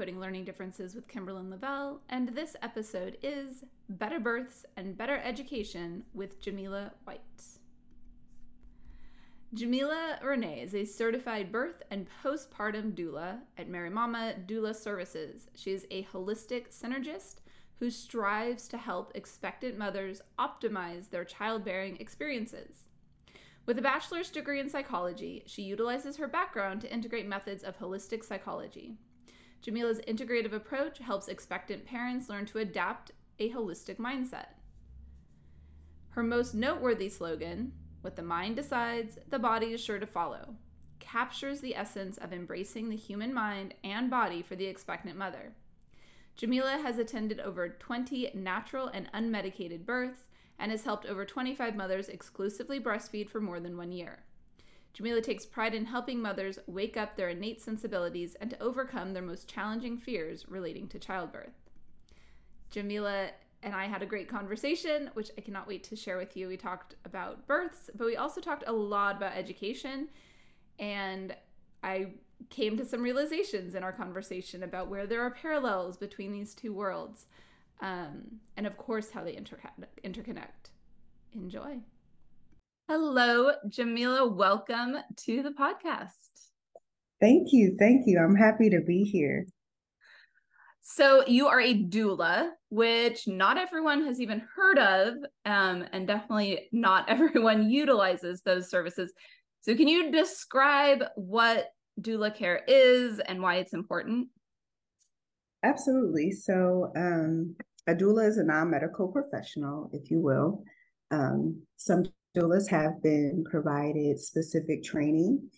Decoding Learning Differences with Kimberlyn Lavelle, and this episode is Better Births and Better Education with Jemilla White. Jemilla Renee is a certified birth and postpartum doula at Mari Mama Doula Services. She is a holistic synergist who strives to help expectant mothers optimize their childbearing experiences. With a bachelor's degree in psychology, she utilizes her background to integrate methods of holistic psychology. Jemilla's integrative approach helps expectant parents learn to adapt a holistic mindset. Her most noteworthy slogan, What the mind decides, the body is sure to follow, captures the essence of embracing the human mind and body for the expectant mother. Jemilla has attended over 20 natural and unmedicated births and has helped over 25 mothers exclusively breastfeed for more than one year. Jemilla takes pride in helping mothers wake up their innate sensibilities and to overcome their most challenging fears relating to childbirth. Jemilla and I had a great conversation, which I cannot wait to share with you. We talked about births, but we also talked a lot about education. And I came to some realizations in our conversation about where there are parallels between these two worlds. Um, and of course, how they interconnect. Enjoy. Hello, Jemilla. Welcome to the podcast. Thank you. Thank you. I'm happy to be here. So, you are a doula, which not everyone has even heard of, um, and definitely not everyone utilizes those services. So, can you describe what doula care is and why it's important? Absolutely. So, um, a doula is a non medical professional, if you will. Um, some doulas have been provided specific training,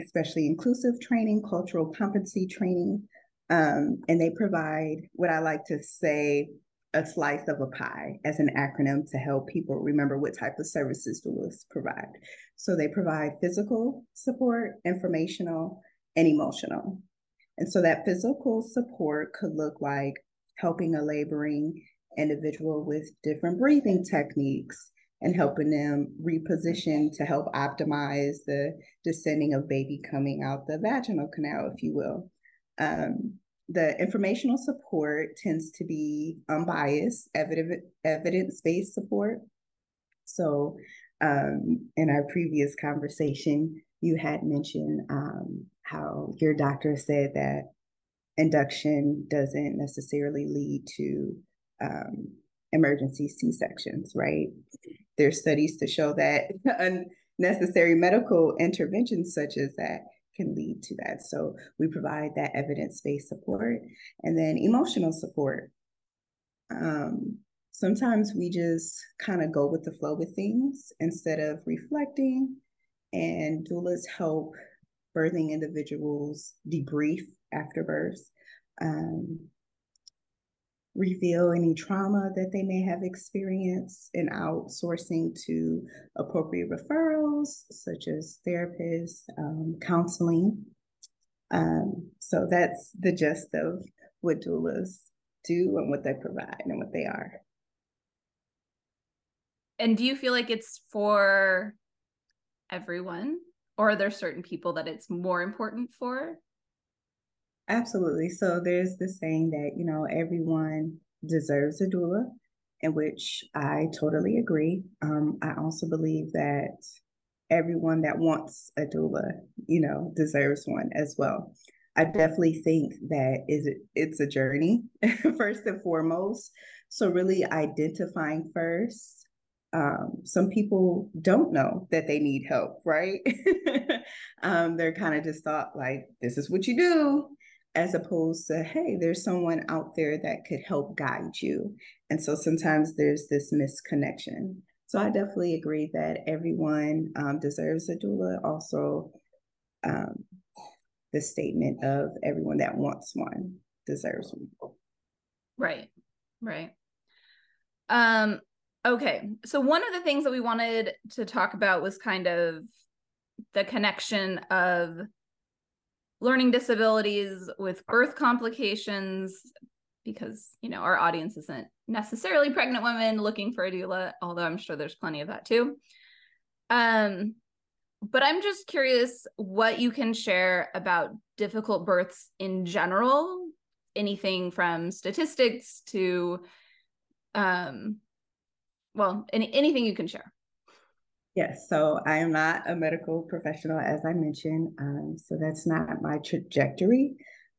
especially inclusive training, cultural competency training, um, and they provide what I like to say a slice of a pie as an acronym to help people remember what type of services doulas provide. So they provide physical support, informational, and emotional. And so that physical support could look like helping a laboring individual with different breathing techniques and helping them reposition to help optimize the descending of baby coming out the vaginal canal, if you will. Um, the informational support tends to be unbiased, evidence based support. So, um, in our previous conversation, you had mentioned um, how your doctor said that induction doesn't necessarily lead to um, emergency C sections, right? There's studies to show that unnecessary medical interventions such as that can lead to that. So we provide that evidence-based support and then emotional support. Um, sometimes we just kind of go with the flow with things instead of reflecting and doulas help birthing individuals debrief after birth. Um, reveal any trauma that they may have experienced and outsourcing to appropriate referrals such as therapists, um, counseling. Um, so that's the gist of what doulas do and what they provide and what they are. And do you feel like it's for everyone, or are there certain people that it's more important for? Absolutely. So there's the saying that, you know, everyone deserves a doula, in which I totally agree. Um, I also believe that everyone that wants a doula, you know, deserves one as well. I definitely think that is it's a journey first and foremost. So really identifying first. Um, some people don't know that they need help, right? um, they're kind of just thought like, this is what you do as opposed to, hey, there's someone out there that could help guide you. And so sometimes there's this misconnection. So I definitely agree that everyone um, deserves a doula. Also, um, the statement of everyone that wants one deserves one. Right, right. Um, okay. So one of the things that we wanted to talk about was kind of the connection of learning disabilities with birth complications because you know our audience isn't necessarily pregnant women looking for a doula although i'm sure there's plenty of that too. Um but i'm just curious what you can share about difficult births in general. Anything from statistics to um well any, anything you can share Yes, so I am not a medical professional, as I mentioned. Um, so that's not my trajectory.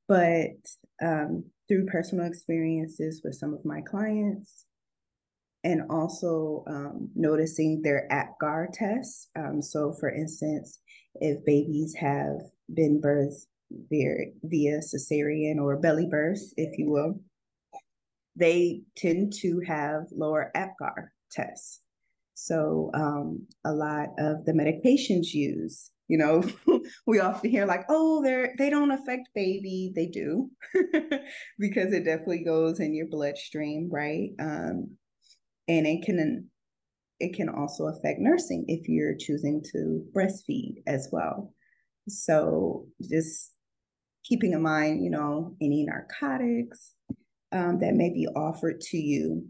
But um, through personal experiences with some of my clients, and also um, noticing their APGAR tests. Um, so, for instance, if babies have been birthed via, via cesarean or belly birth, if you will, they tend to have lower APGAR tests. So um, a lot of the medications used, you know, we often hear like, oh, they're they don't affect baby. They do, because it definitely goes in your bloodstream, right? Um, and it can it can also affect nursing if you're choosing to breastfeed as well. So just keeping in mind, you know, any narcotics um, that may be offered to you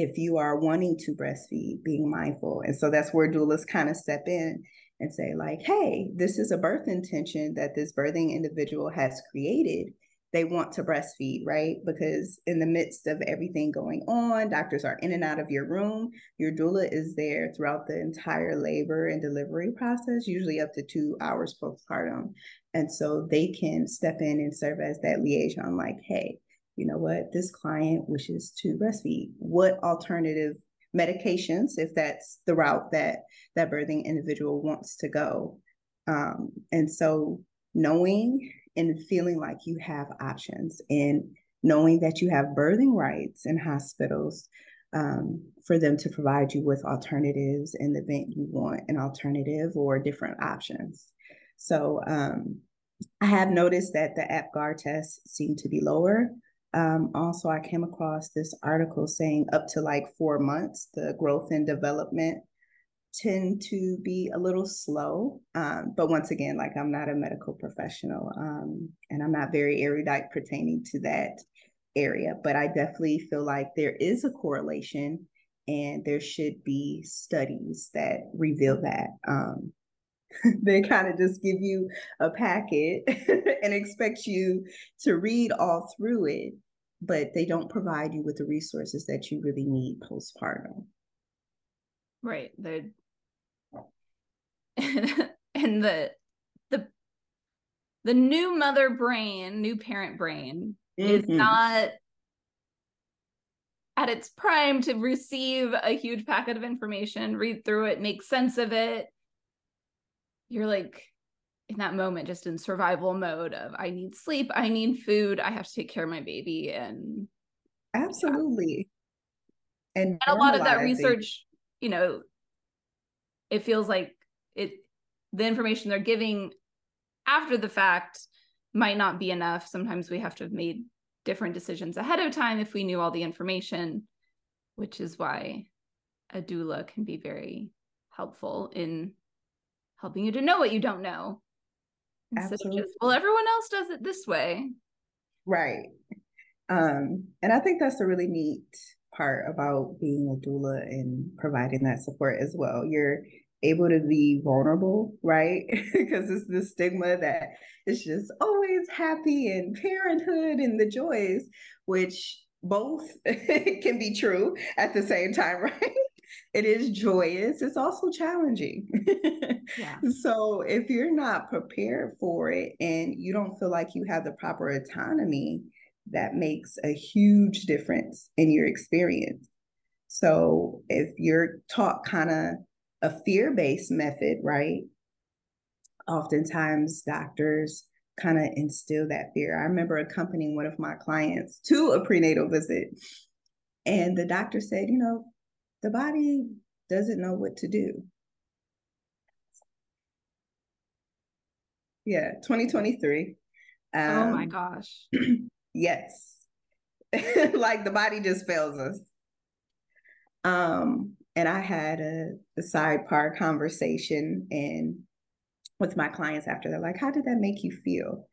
if you are wanting to breastfeed, being mindful. And so that's where doulas kind of step in and say, like, hey, this is a birth intention that this birthing individual has created. They want to breastfeed, right? Because in the midst of everything going on, doctors are in and out of your room. Your doula is there throughout the entire labor and delivery process, usually up to two hours postpartum. And so they can step in and serve as that liaison, like, hey, you know what, this client wishes to breastfeed. What alternative medications, if that's the route that that birthing individual wants to go? Um, and so knowing and feeling like you have options and knowing that you have birthing rights in hospitals um, for them to provide you with alternatives in the event you want an alternative or different options. So um, I have noticed that the APGAR tests seem to be lower um, also, I came across this article saying up to like four months, the growth and development tend to be a little slow. Um, but once again, like I'm not a medical professional um, and I'm not very erudite pertaining to that area, but I definitely feel like there is a correlation and there should be studies that reveal that. Um, they kind of just give you a packet and expect you to read all through it, but they don't provide you with the resources that you really need postpartum. Right. The and the the the new mother brain, new parent brain mm-hmm. is not at its prime to receive a huge packet of information, read through it, make sense of it, you're like in that moment just in survival mode of I need sleep, I need food, I have to take care of my baby and absolutely. Yeah. And, and a lot of that research, you know, it feels like it the information they're giving after the fact might not be enough. Sometimes we have to have made different decisions ahead of time if we knew all the information, which is why a doula can be very helpful in helping you to know what you don't know. Absolutely. of just, well, everyone else does it this way. Right. Um, and I think that's a really neat part about being a doula and providing that support as well. You're able to be vulnerable, right? because it's the stigma that it's just always happy and parenthood and the joys, which both can be true at the same time, right? It is joyous it's also challenging. Yeah. so if you're not prepared for it and you don't feel like you have the proper autonomy that makes a huge difference in your experience. So if you're taught kind of a fear-based method right? Oftentimes doctors kind of instill that fear. I remember accompanying one of my clients to a prenatal visit and the doctor said you know the body doesn't know what to do. Yeah, 2023. Um, oh my gosh. yes. like the body just fails us. Um, and I had a, a sidebar conversation and with my clients after they're like, how did that make you feel?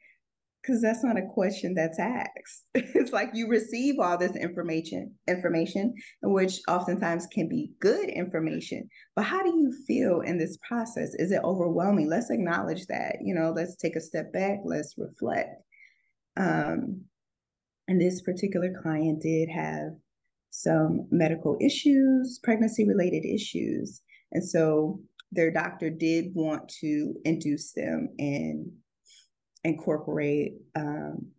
Because that's not a question that's asked. it's like you receive all this information, information, which oftentimes can be good information. But how do you feel in this process? Is it overwhelming? Let's acknowledge that. You know, let's take a step back. Let's reflect. Um, And this particular client did have some medical issues, pregnancy related issues. And so their doctor did want to induce them and incorporate um,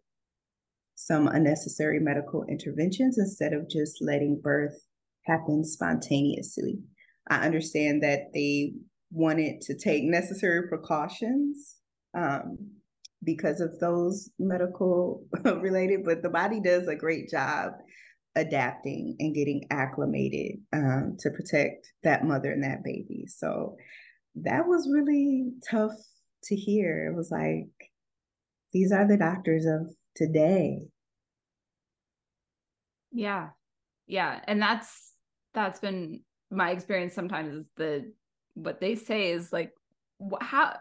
some unnecessary medical interventions instead of just letting birth happen spontaneously. I understand that they wanted to take necessary precautions um, because of those medical related, but the body does a great job adapting and getting acclimated um, to protect that mother and that baby. So that was really tough to hear. It was like, these are the doctors of today. Yeah. Yeah. And that's, that's been my experience sometimes is the, what they say is like, how,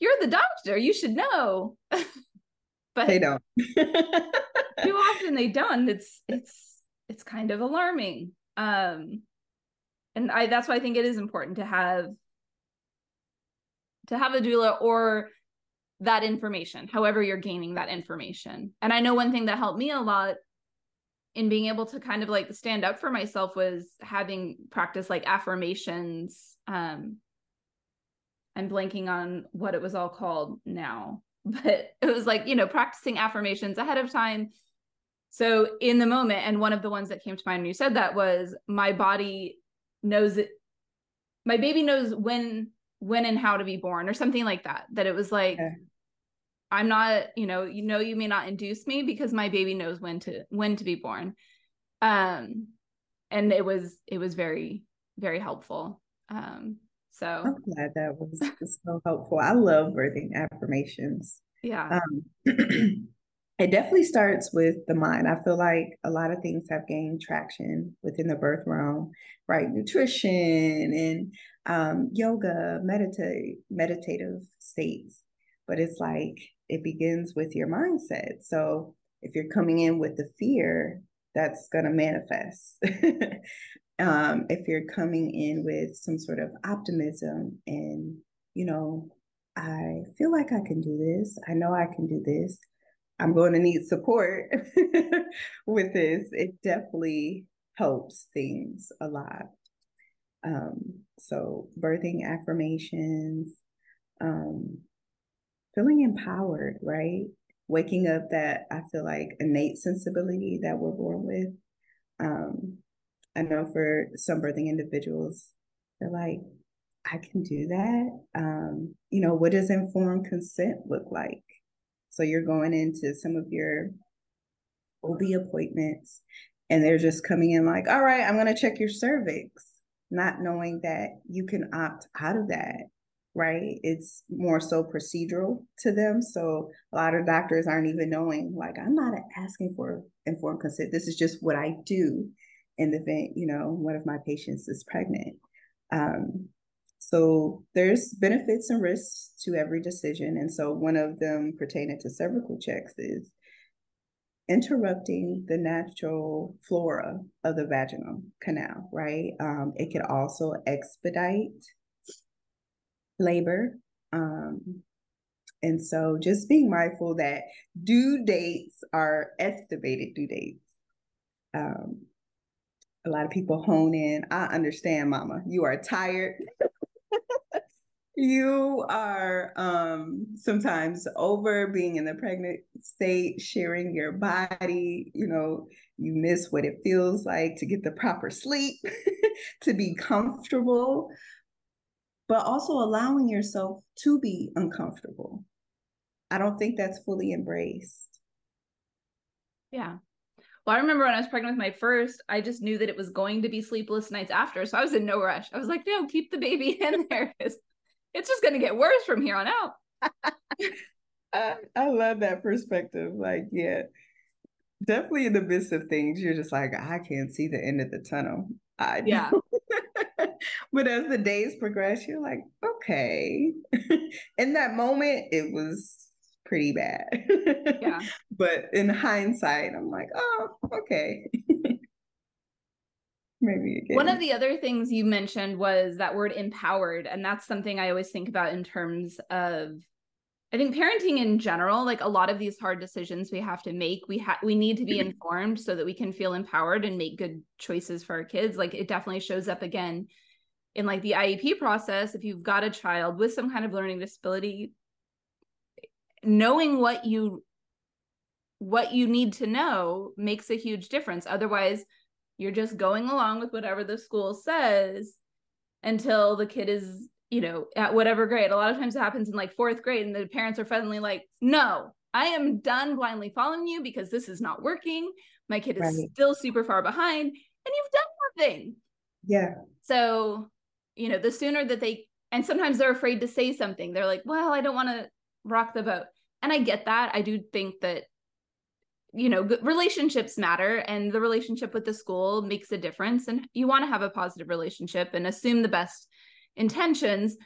you're the doctor, you should know. but they don't. too often they don't. It's, it's, it's kind of alarming. Um, and I that's why I think it is important to have to have a doula or that information, however you're gaining that information. And I know one thing that helped me a lot in being able to kind of like stand up for myself was having practice like affirmations. Um, I'm blanking on what it was all called now, but it was like, you know, practicing affirmations ahead of time so in the moment, and one of the ones that came to mind when you said that was my body knows it. My baby knows when, when and how to be born, or something like that. That it was like, okay. I'm not, you know, you know, you may not induce me because my baby knows when to when to be born. Um, and it was it was very very helpful. Um, so I'm glad that was so helpful. I love birthing affirmations. Yeah. Um, it definitely starts with the mind. I feel like a lot of things have gained traction within the birth realm, right? Nutrition and um, yoga, meditative states. But it's like it begins with your mindset. So if you're coming in with the fear, that's going to manifest. um, if you're coming in with some sort of optimism and, you know, I feel like I can do this, I know I can do this I'm going to need support with this. It definitely helps things a lot. Um, so, birthing affirmations, um, feeling empowered, right? Waking up that I feel like innate sensibility that we're born with. Um, I know for some birthing individuals, they're like, I can do that. Um, you know, what does informed consent look like? So you're going into some of your OB appointments and they're just coming in like, all right, I'm going to check your cervix, not knowing that you can opt out of that, right? It's more so procedural to them. So a lot of doctors aren't even knowing, like, I'm not asking for informed consent. This is just what I do in the event, you know, one of my patients is pregnant. Um, so there's benefits and risks to every decision. And so one of them pertaining to cervical checks is interrupting the natural flora of the vaginal canal, right? Um, it could also expedite labor. Um, and so just being mindful that due dates are estimated due dates. Um, a lot of people hone in. I understand, mama. You are tired you are um sometimes over being in the pregnant state sharing your body you know you miss what it feels like to get the proper sleep to be comfortable but also allowing yourself to be uncomfortable i don't think that's fully embraced yeah well, I remember when I was pregnant with my first, I just knew that it was going to be sleepless nights after. So I was in no rush. I was like, no, keep the baby in there it's just going to get worse from here on out. I, I love that perspective. Like, yeah, definitely in the midst of things, you're just like, I can't see the end of the tunnel. I yeah. but as the days progress, you're like, okay. in that moment, it was pretty bad. yeah. But in hindsight, I'm like, oh, okay maybe again. One of the other things you mentioned was that word empowered. And that's something I always think about in terms of I think parenting in general, like a lot of these hard decisions we have to make, we have we need to be mm-hmm. informed so that we can feel empowered and make good choices for our kids. Like it definitely shows up again in like the IEP process. If you've got a child with some kind of learning disability, knowing what you what you need to know makes a huge difference. Otherwise, you're just going along with whatever the school says until the kid is you know, at whatever grade. A lot of times it happens in like fourth grade, and the parents are finally like, no, I am done blindly following you because this is not working. My kid is right. still super far behind, and you've done nothing. Yeah. So, you know, the sooner that they, and sometimes they're afraid to say something. They're like, well, I don't want to rock the boat. And I get that. I do think that, you know, relationships matter and the relationship with the school makes a difference. And you want to have a positive relationship and assume the best intentions.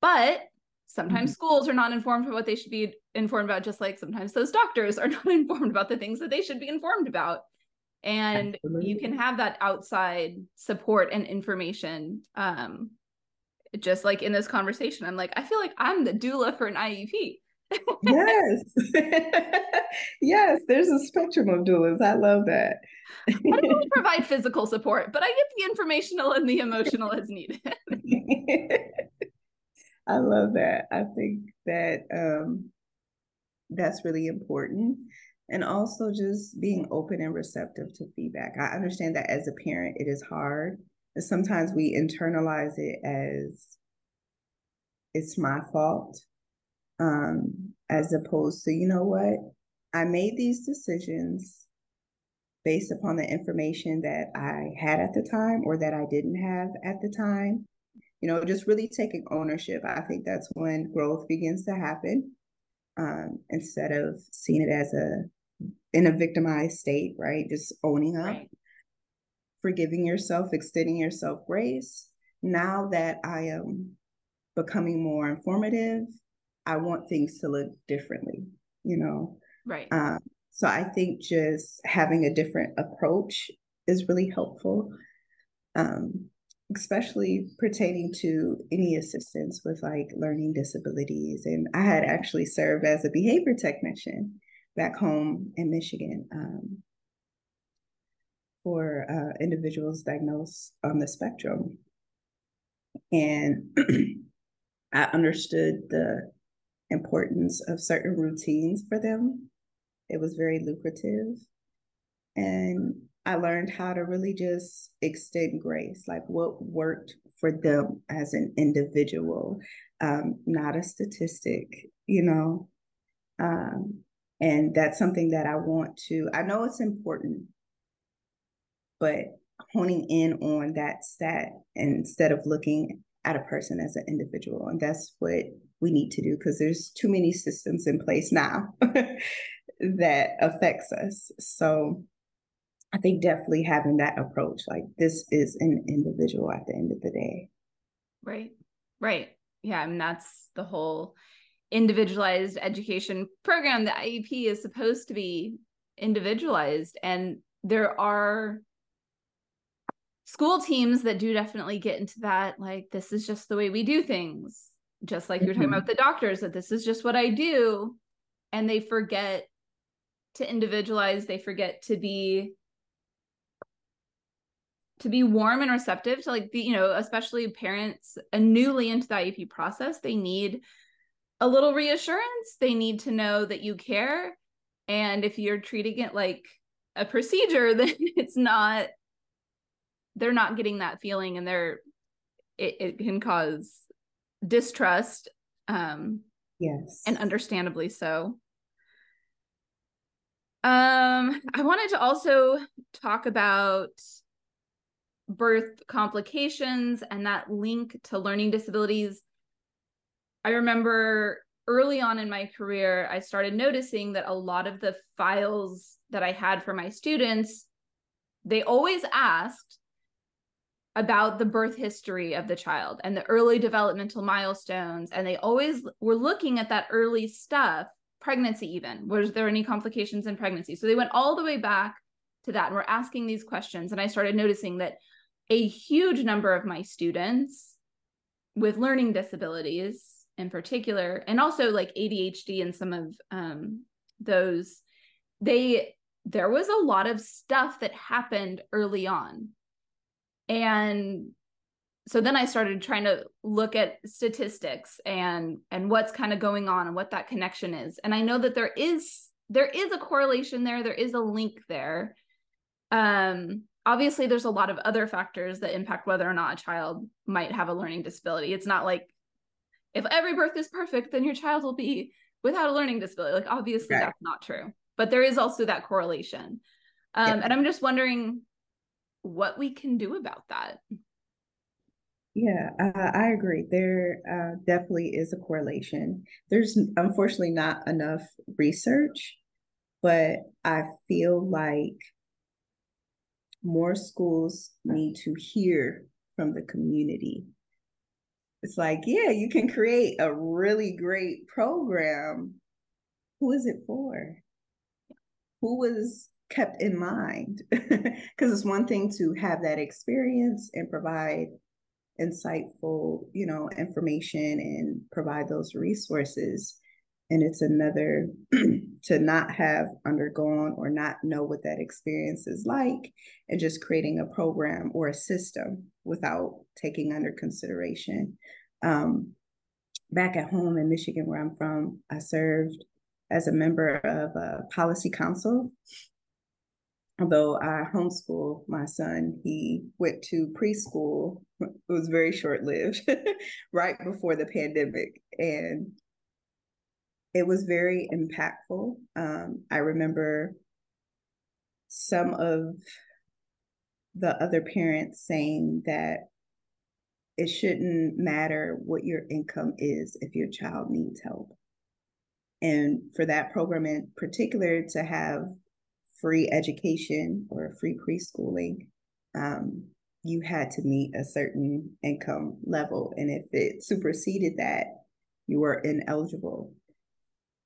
But sometimes mm-hmm. schools are not informed of what they should be informed about, just like sometimes those doctors are not informed about the things that they should be informed about. And Absolutely. you can have that outside support and information. Um, just like in this conversation, I'm like, I feel like I'm the doula for an IEP. Yes. yes, there's a spectrum of doulas. I love that. I don't really provide physical support, but I get the informational and the emotional as needed. I love that. I think that um, that's really important. And also just being open and receptive to feedback. I understand that as a parent, it is hard. Sometimes we internalize it as it's my fault, um, as opposed to, you know what? I made these decisions based upon the information that I had at the time or that I didn't have at the time. You know, just really taking ownership. I think that's when growth begins to happen. Um, instead of seeing it as a in a victimized state, right? Just owning up, right. forgiving yourself, extending yourself grace. Now that I am becoming more informative, I want things to look differently, you know. Right. Um, so I think just having a different approach is really helpful, um, especially pertaining to any assistance with like learning disabilities. And I had actually served as a behavior technician back home in Michigan um, for uh, individuals diagnosed on the spectrum. And I understood the importance of certain routines for them it was very lucrative. And I learned how to really just extend grace, like what worked for them as an individual, um, not a statistic, you know. Um, and that's something that I want to, I know it's important, but honing in on that stat instead of looking at a person as an individual. And that's what we need to do because there's too many systems in place now that affects us. So I think definitely having that approach, like this is an individual at the end of the day. Right. Right. Yeah. And that's the whole individualized education program. The IEP is supposed to be individualized. And there are school teams that do definitely get into that. Like, this is just the way we do things. Just like mm-hmm. you're talking about the doctors, that this is just what I do. And they forget to individualize they forget to be to be warm and receptive to like the you know especially parents a newly into the iep process they need a little reassurance they need to know that you care and if you're treating it like a procedure then it's not they're not getting that feeling and they're it, it can cause distrust um yes and understandably so um, I wanted to also talk about birth complications and that link to learning disabilities. I remember early on in my career, I started noticing that a lot of the files that I had for my students, they always asked about the birth history of the child and the early developmental milestones. And they always were looking at that early stuff pregnancy even was there any complications in pregnancy so they went all the way back to that and we're asking these questions and i started noticing that a huge number of my students with learning disabilities in particular, and also like ADHD and some of um, those, they there was a lot of stuff that happened early on. And so then I started trying to look at statistics and and what's kind of going on and what that connection is. And I know that there is there is a correlation there, there is a link there. Um obviously there's a lot of other factors that impact whether or not a child might have a learning disability. It's not like if every birth is perfect then your child will be without a learning disability. Like obviously right. that's not true. But there is also that correlation. Um yeah. and I'm just wondering what we can do about that. Yeah, uh, I agree. There uh, definitely is a correlation. There's unfortunately not enough research, but I feel like more schools need to hear from the community. It's like, yeah, you can create a really great program. Who is it for? Who was kept in mind? Because it's one thing to have that experience and provide insightful, you know, information and provide those resources. And it's another to not have undergone or not know what that experience is like and just creating a program or a system without taking under consideration. Um, back at home in Michigan, where I'm from, I served as a member of a policy council although I homeschool my son, he went to preschool. It was very short lived, right before the pandemic. And it was very impactful. Um, I remember some of the other parents saying that it shouldn't matter what your income is if your child needs help. And for that program in particular to have free education or free preschooling, um, you had to meet a certain income level. And if it superseded that, you were ineligible.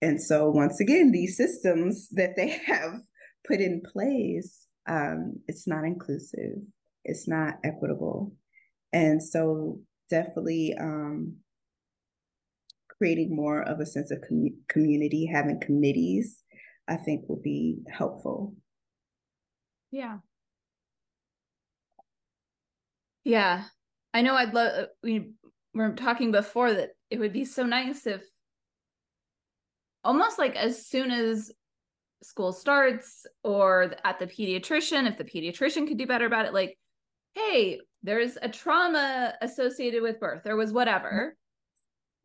And so, once again, these systems that they have put in place, um, it's not inclusive, it's not equitable. And so, definitely um, creating more of a sense of com- community, having committees I think will be helpful. Yeah. Yeah. I know I'd love, uh, we were talking before that it would be so nice if almost like as soon as school starts or at the pediatrician, if the pediatrician could do better about it, like, hey, there's a trauma associated with birth, there was whatever.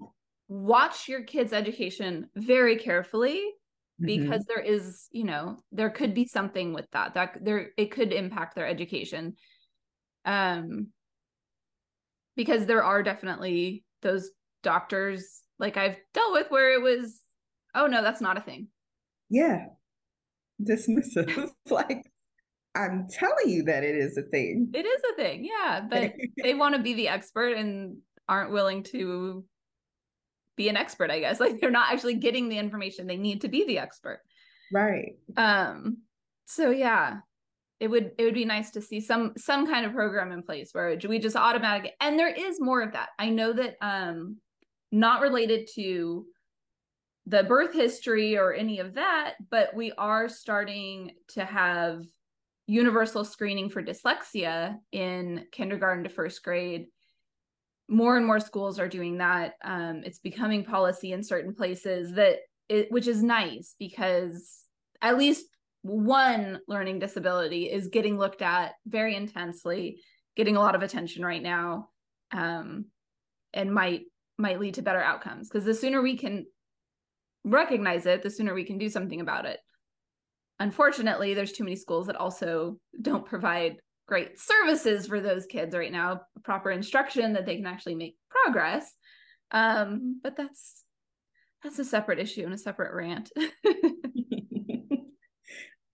Mm-hmm. Watch your kids' education very carefully because mm-hmm. there is you know there could be something with that that there it could impact their education. Um because there are definitely those doctors like I've dealt with where it was oh no that's not a thing. Yeah. Dismissive like I'm telling you that it is a thing. It is a thing yeah but they want to be the expert and aren't willing to be an expert i guess. Like they're not actually getting the information they need to be the expert. Right. Um so yeah it would it would be nice to see some some kind of program in place where we just automatic and there is more of that. I know that um not related to the birth history or any of that but we are starting to have universal screening for dyslexia in kindergarten to first grade more and more schools are doing that. Um, it's becoming policy in certain places that it, which is nice because at least one learning disability is getting looked at very intensely, getting a lot of attention right now, um, and might might lead to better outcomes. Because the sooner we can recognize it, the sooner we can do something about it. Unfortunately, there's too many schools that also don't provide great services for those kids right now, proper instruction that they can actually make progress. Um, but that's that's a separate issue and a separate rant.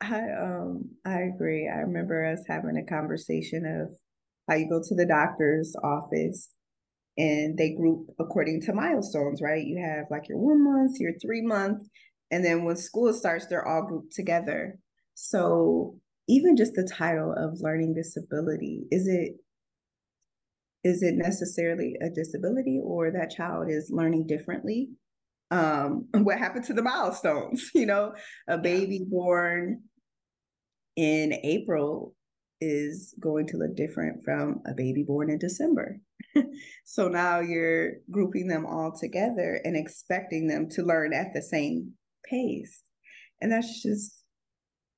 I um I agree. I remember us having a conversation of how you go to the doctor's office and they group according to milestones, right? You have like your one month, your three month, and then when school starts, they're all grouped together. So even just the title of learning disability is it is it necessarily a disability or that child is learning differently? Um, what happened to the milestones? You know, a baby born in April is going to look different from a baby born in December. so now you're grouping them all together and expecting them to learn at the same pace. And that's just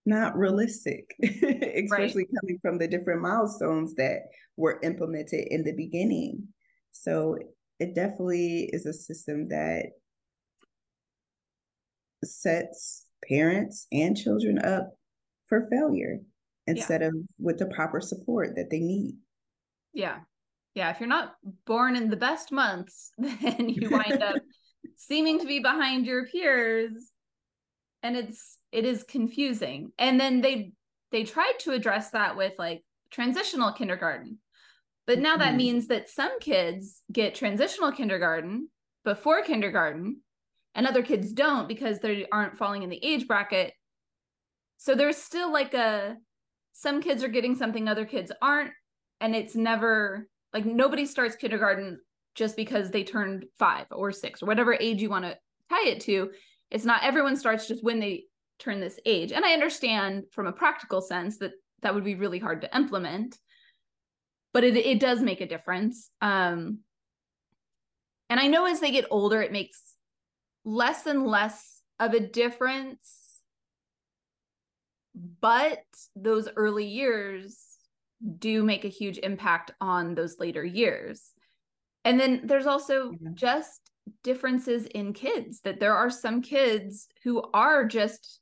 not realistic, especially right. coming from the different milestones that were implemented in the beginning. So it definitely is a system that sets parents and children up for failure instead yeah. of with the proper support that they need. Yeah. Yeah. If you're not born in the best months, then you wind up seeming to be behind your peers. And it's it is confusing. And then they they tried to address that with like transitional kindergarten. But now that mm-hmm. means that some kids get transitional kindergarten before kindergarten and other kids don't because they aren't falling in the age bracket. So there's still like a some kids are getting something other kids aren't and it's never like nobody starts kindergarten just because they turned 5 or 6 or whatever age you want to tie it to. It's not everyone starts just when they turn this age. And I understand from a practical sense that that would be really hard to implement, but it, it does make a difference. Um, and I know as they get older, it makes less and less of a difference. But those early years do make a huge impact on those later years. And then there's also yeah. just differences in kids that there are some kids who are just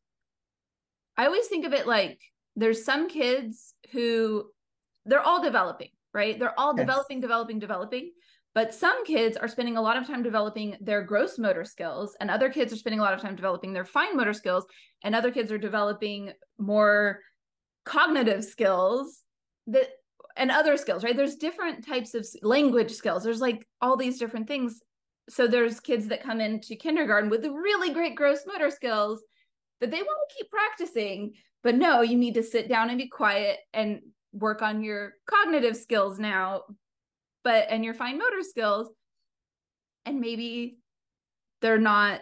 I always think of it like there's some kids who they're all developing, right? They're all yes. developing, developing, developing. But some kids are spending a lot of time developing their gross motor skills, and other kids are spending a lot of time developing their fine motor skills, and other kids are developing more cognitive skills that and other skills, right? There's different types of language skills. There's like all these different things. So there's kids that come into kindergarten with really great gross motor skills that they want to keep practicing. But no, you need to sit down and be quiet and work on your cognitive skills now, but and your fine motor skills. And maybe they're not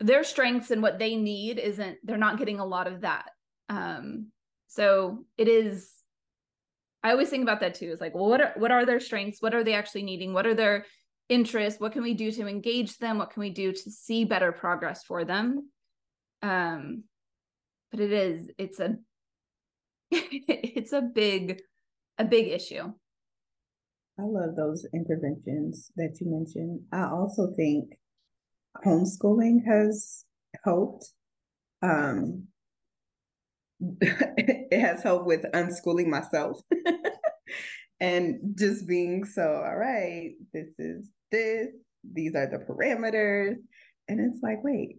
their strengths and what they need isn't they're not getting a lot of that. Um so it is I always think about that too. It's like, well, what are what are their strengths? What are they actually needing? What are their interests? What can we do to engage them? What can we do to see better progress for them? um but it is it's a it's a big a big issue i love those interventions that you mentioned i also think homeschooling has helped um it has helped with unschooling myself and just being so all right this is this these are the parameters and it's like wait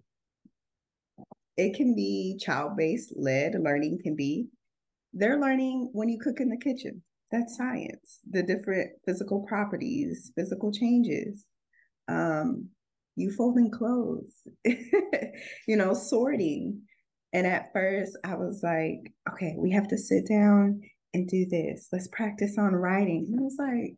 it can be child based led learning, can be they're learning when you cook in the kitchen. That's science, the different physical properties, physical changes. Um, you folding clothes, you know, sorting. And at first, I was like, okay, we have to sit down and do this. Let's practice on writing. And I was like,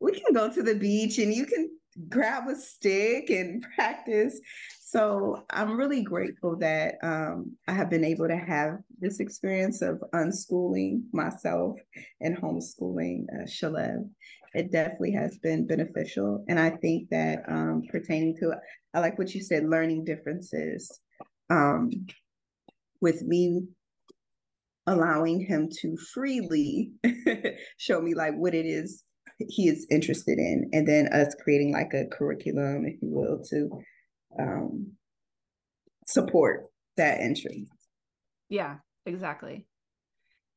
we can go to the beach and you can grab a stick and practice. So I'm really grateful that um, I have been able to have this experience of unschooling myself and homeschooling uh, Shalev. It definitely has been beneficial. And I think that um, pertaining to, I like what you said, learning differences. Um, with me allowing him to freely show me like what it is he is interested in and then us creating like a curriculum if you will to um, support that entry. Yeah, exactly.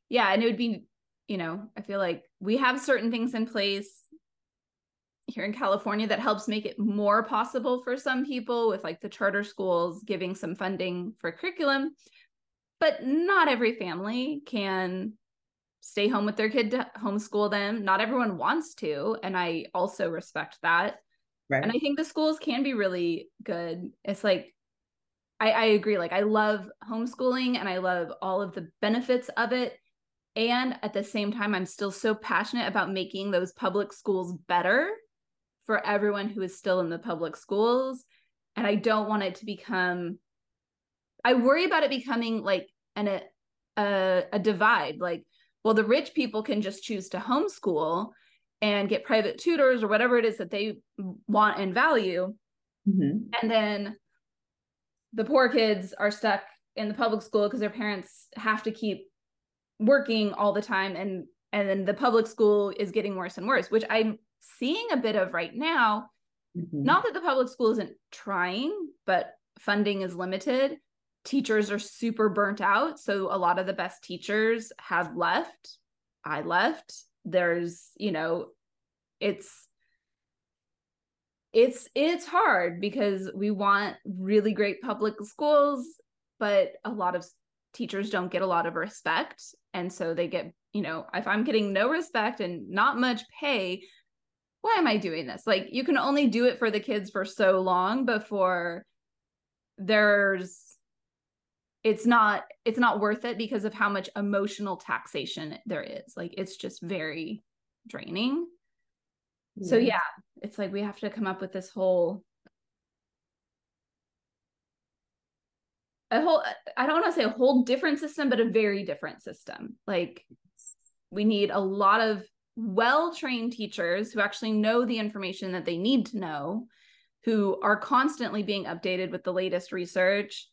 Yeah, and it would be, you know, I feel like we have certain things in place here in California that helps make it more possible for some people with like the charter schools giving some funding for curriculum. But not every family can stay home with their kid to homeschool them. Not everyone wants to. And I also respect that. Right. And I think the schools can be really good. It's like, I, I agree. Like, I love homeschooling and I love all of the benefits of it. And at the same time, I'm still so passionate about making those public schools better for everyone who is still in the public schools. And I don't want it to become, I worry about it becoming like an, a, a, a divide. Like, well, the rich people can just choose to homeschool and get private tutors or whatever it is that they want and value. Mm-hmm. And then the poor kids are stuck in the public school because their parents have to keep working all the time and and then the public school is getting worse and worse which i'm seeing a bit of right now mm-hmm. not that the public school isn't trying but funding is limited teachers are super burnt out. So a lot of the best teachers have left. I left. There's you know it's it's it's hard because we want really great public schools but a lot of teachers don't get a lot of respect. And so they get you know if i'm getting no respect and not much pay why am i doing this? Like you can only do it for the kids for so long before there's it's not it's not worth it because of how much emotional taxation there is. Like it's just very draining. So yeah. it's like we have to come up with this whole a whole i don't want to say a whole different system but a very different system. Like we need a lot of well-trained teachers who actually know the information that they need to know who are constantly being updated with the latest research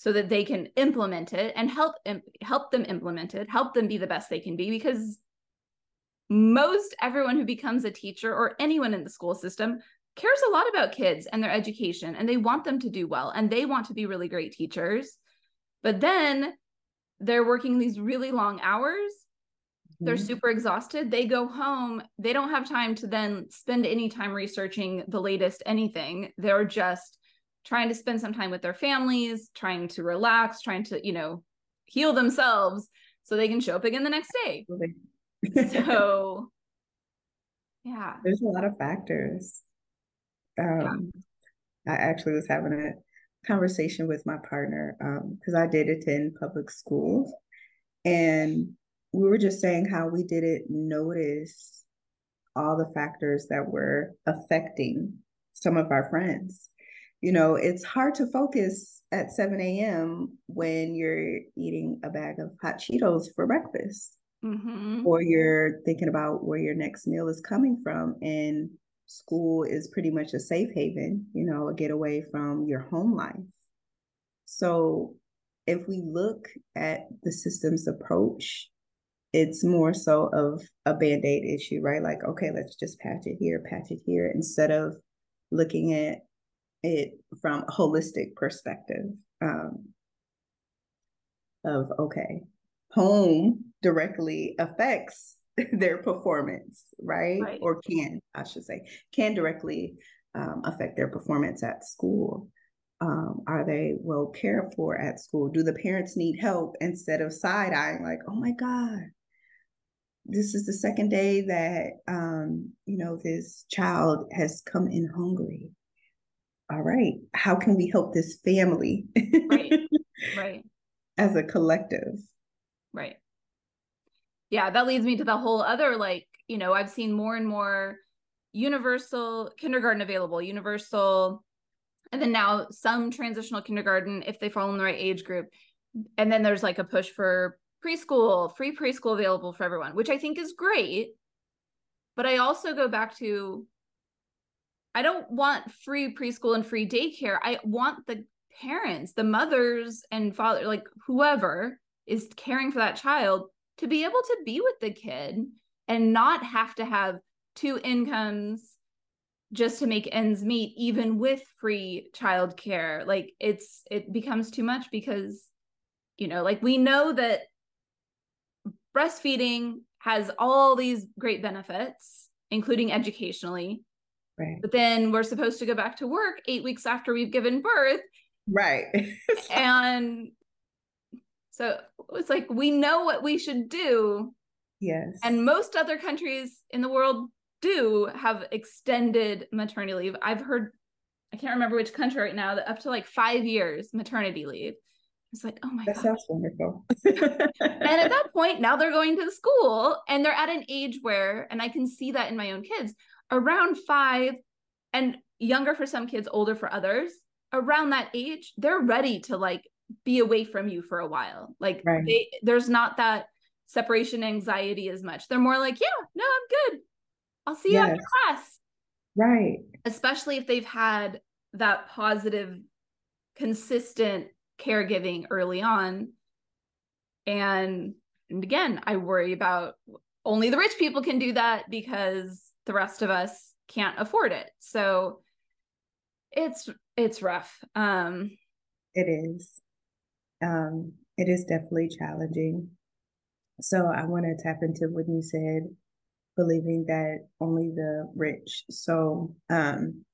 so that they can implement it and help help them implement it help them be the best they can be because most everyone who becomes a teacher or anyone in the school system cares a lot about kids and their education and they want them to do well and they want to be really great teachers. But then they're working these really long hours. They're mm-hmm. super exhausted. They go home. They don't have time to then spend any time researching the latest anything. They're just trying to spend some time with their families, trying to relax, trying to, you know, heal themselves so they can show up again the next day. so, yeah. There's a lot of factors. Um, yeah. I actually was having a conversation with my partner because um, I did attend public school, and we were just saying how we didn't notice all the factors that were affecting some of our friends. You know, it's hard to focus at 7 a.m. when you're eating a bag of hot Cheetos for breakfast, mm-hmm. or you're thinking about where your next meal is coming from. And school is pretty much a safe haven, you know, a getaway from your home life. So if we look at the system's approach, it's more so of a band aid issue, right? Like, okay, let's just patch it here, patch it here, instead of looking at it from a holistic perspective um, of, okay, home directly affects their performance, right? right? Or can, I should say, can directly um, affect their performance at school. Um, are they well cared for at school? Do the parents need help instead of side eyeing, like, oh my God, this is the second day that, um, you know, this child has come in hungry. All right, how can we help this family? right, right. As a collective. Right yeah, that leads me to the whole other like, you know, I've seen more and more universal kindergarten available, universal, and then now some transitional kindergarten if they fall in the right age group. And then there's like a push for preschool, free preschool available for everyone, which I think is great. But I also go back to I don't want free preschool and free daycare. I want the parents, the mothers and father, like whoever is caring for that child to be able to be with the kid and not have to have two incomes just to make ends meet even with free childcare like it's it becomes too much because you know like we know that breastfeeding has all these great benefits including educationally right but then we're supposed to go back to work 8 weeks after we've given birth right and so it's like we know what we should do. Yes. And most other countries in the world do have extended maternity leave. I've heard I can't remember which country right now that up to like 5 years maternity leave. It's like, oh my that god. sounds wonderful. and at that point, now they're going to school and they're at an age where, and I can see that in my own kids, around five and younger for some kids, older for others, around that age, they're ready to like be away from you for a while. Like Right. they, there's not that separation anxiety as much. They're more like, yeah, no, I'm good. I'll see you after class. right. Especially if they've had that positive, consistent caregiving early on. And, and again, I worry about only the rich people can do that because the rest of us can't afford it. So it's it's rough. Um It is. Um, it is definitely challenging. So I want to tap into what you said, believing that only the rich. So um,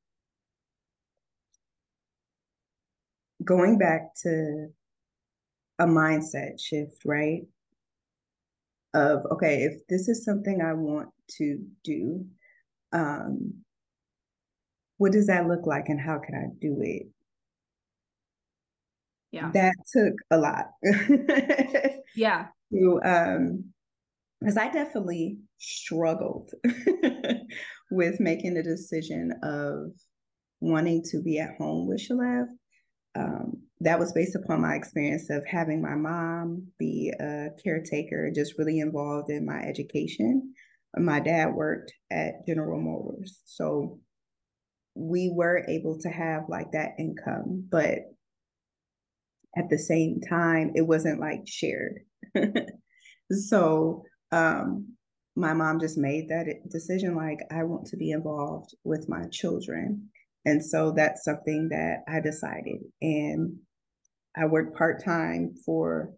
going back to a mindset shift, right? Of okay, if this is something I want to do, um, what does that look like and how can I do it? yeah. That took a lot. Yeah. to um because I definitely struggled with making the decision of wanting to be at home with Shalev. Um, that was based upon my experience of having my mom be a caretaker, just really involved in my education. My dad worked at General Motors. So we were able to have like that income, but at the same time, it wasn't like shared. so um, my mom just made that decision like, I want to be involved with my children. And so that's something that I decided. And I worked part time for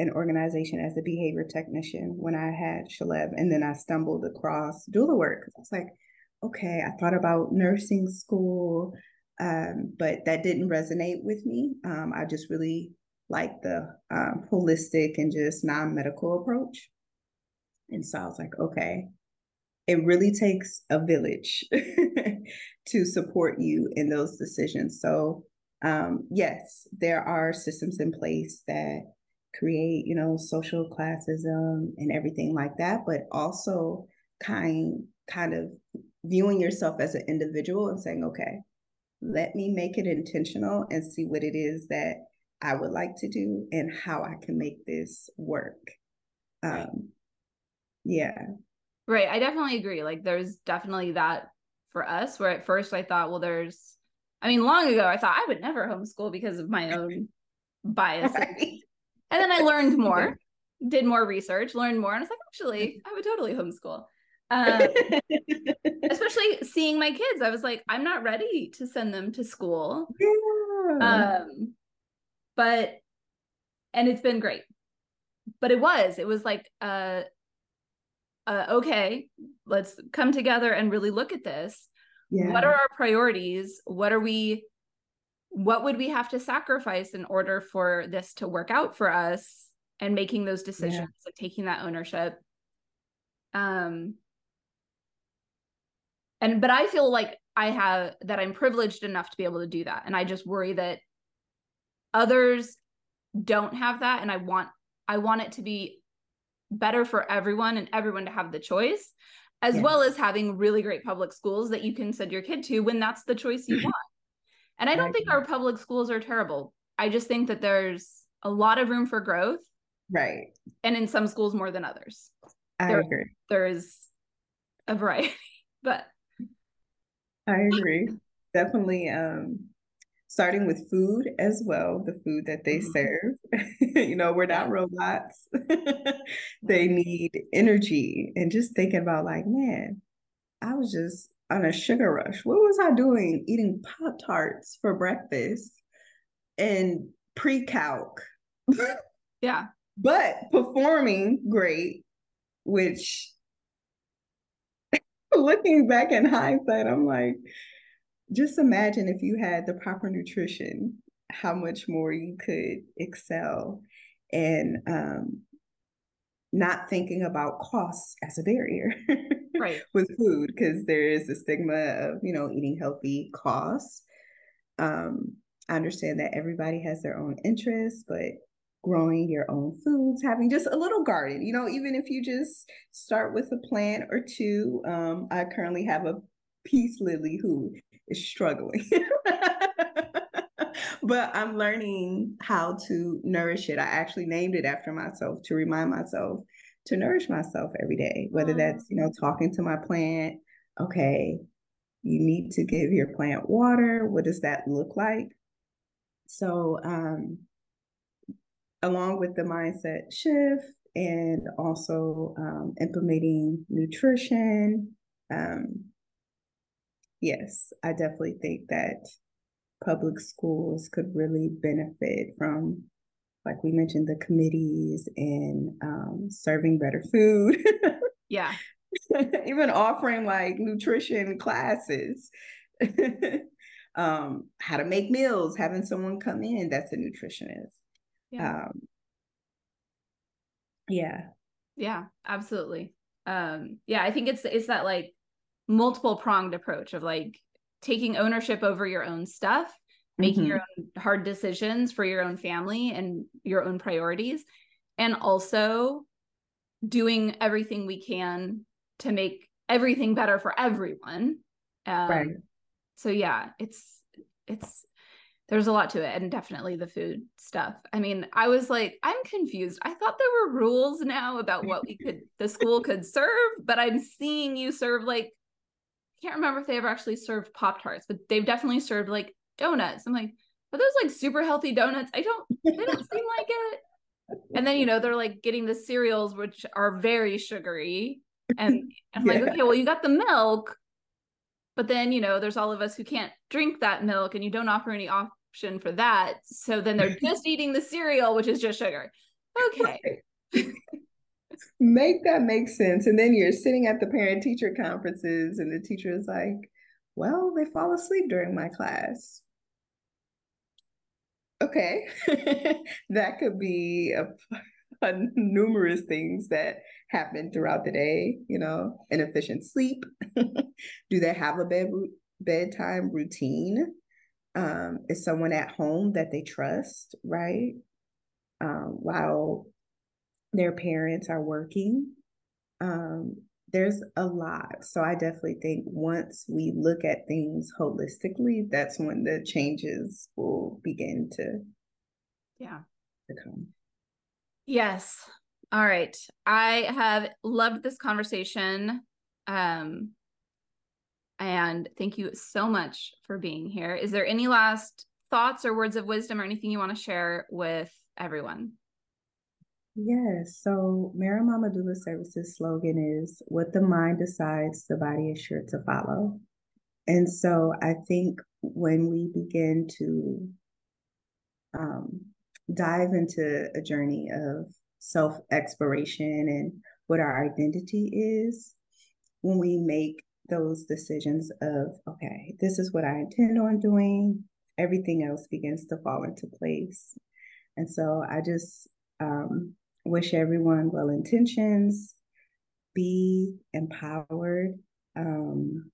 an organization as a behavior technician when I had Shalev. And then I stumbled across doula work. I was like, okay, I thought about nursing school, um, but that didn't resonate with me. Um, I just really like the um, holistic and just non medical approach. And so I was like, okay, it really takes a village to support you in those decisions. So, um, yes, there are systems in place that create, you know, social classism and everything like that, but also kind kind of viewing yourself as an individual and saying, okay, let me make it intentional and see what it is that I would like to do and how I can make this work. Um, yeah. Right. I definitely agree. Like there's definitely that for us where at first I thought, well, there's I mean, long ago I thought I would never homeschool because of my own bias. Right. And then I learned more, did more research, learned more, and I was like, actually, I would totally homeschool. Um, especially seeing my kids, I was like, I'm not ready to send them to school. yeah. Um, but and it's been great. But it was, it was like, uh, uh, okay, let's come together and really look at this. yeah. What are our priorities? What are we? What would we have to sacrifice in order for this to work out for us? And making those decisions, like taking that ownership. Um, and but I feel like I have that I'm privileged enough to be able to do that, and I just worry that others don't have that, and I want I want it to be better for everyone and everyone to have the choice, as well as having really great public schools that you can send your kid to when that's the choice you want. And I don't Right. think our public schools are terrible. I just think that there's a lot of room for growth, right. and in some schools more than others. I There- agree. There is a variety, but I agree. Definitely um starting with food as well, the food that they Mhm. serve. you know, we're not robots. they need energy and just thinking about like, man, I was just on a sugar rush. What was I doing eating Pop Tarts for breakfast and pre-calc, yeah, but performing great, which looking back in hindsight, I'm like, just imagine if you had the proper nutrition, how much more you could excel and um, not thinking about costs as a barrier right. with food because there is a stigma of you know eating healthy costs. Um, I understand that everybody has their own interests, but growing your own foods, having just a little garden, you know, even if you just start with a plant or two. Um, I currently have a peace lily who is struggling. but I'm learning how to nourish it. I actually named it after myself to remind myself to nourish myself every day, whether that's, you know, talking to my plant. Okay, you need to give your plant water. What does that look like? So, um, along with the mindset shift and also um, implementing nutrition, um, yes, I definitely think that public schools could really benefit from, like we mentioned, the committees and um, serving better food. yeah. Even offering like nutrition classes. um, how to make meals, having someone come in that's a nutritionist. Yeah. Um, yeah. Yeah, absolutely. Um, yeah, I think it's it's that like multiple pronged approach of like taking ownership over your own stuff, making mm-hmm. your own hard decisions for your own family and your own priorities, and also doing everything we can to make everything better for everyone. Um, right. So yeah, it's it's there's a lot to it and definitely the food stuff. I mean, I was like, I'm confused. I thought there were rules now about what we could the school could serve, but I'm seeing you serve like can't remember if they ever actually served Pop Tarts, but they've definitely served like donuts. I'm like, are those like super healthy donuts? I don't, they don't seem like it. And then, you know, they're like getting the cereals, which are very sugary. And I'm yeah. like, okay, well, you got the milk. But then, you know, there's all of us who can't drink that milk and you don't offer any option for that. So then they're just eating the cereal, which is just sugar. Okay make that make sense. And then you're sitting at the parent teacher conferences, and the teacher is like, Well, they fall asleep during my class. Okay, that could be a, a, numerous things that happen throughout the day, you know, inefficient sleep. Do they have a bed bedtime routine? Um, is someone at home that they trust, right? Um, while their parents are working. Um, there's a lot. So I definitely think once we look at things holistically, that's when the changes will begin to yeah to come. Yes. All right. I have loved this conversation. Um and thank you so much for being here. Is there any last thoughts or words of wisdom or anything you want to share with everyone? Yes. So Mari Mama Doula Services slogan is what the mind decides, the body is sure to follow. And so I think when we begin to um, dive into a journey of self exploration and what our identity is, when we make those decisions of, okay, this is what I intend on doing, everything else begins to fall into place. And so I just um, wish everyone well intentions, be empowered, um,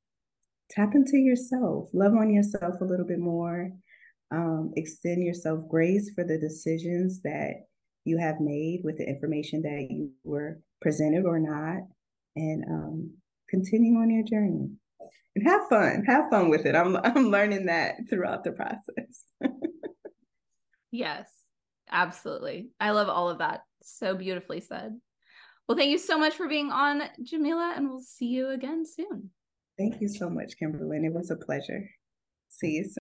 tap into yourself, love on yourself a little bit more, um, extend yourself grace for the decisions that you have made with the information that you were presented or not, and um, continue on your journey. And have fun. Have fun with it. I'm I'm learning that throughout the process. yes, absolutely. I love all of that. So beautifully said. Well, thank you so much for being on, Jemilla, and we'll see you again soon. Thank you so much, Kimberly. It was a pleasure. See you soon.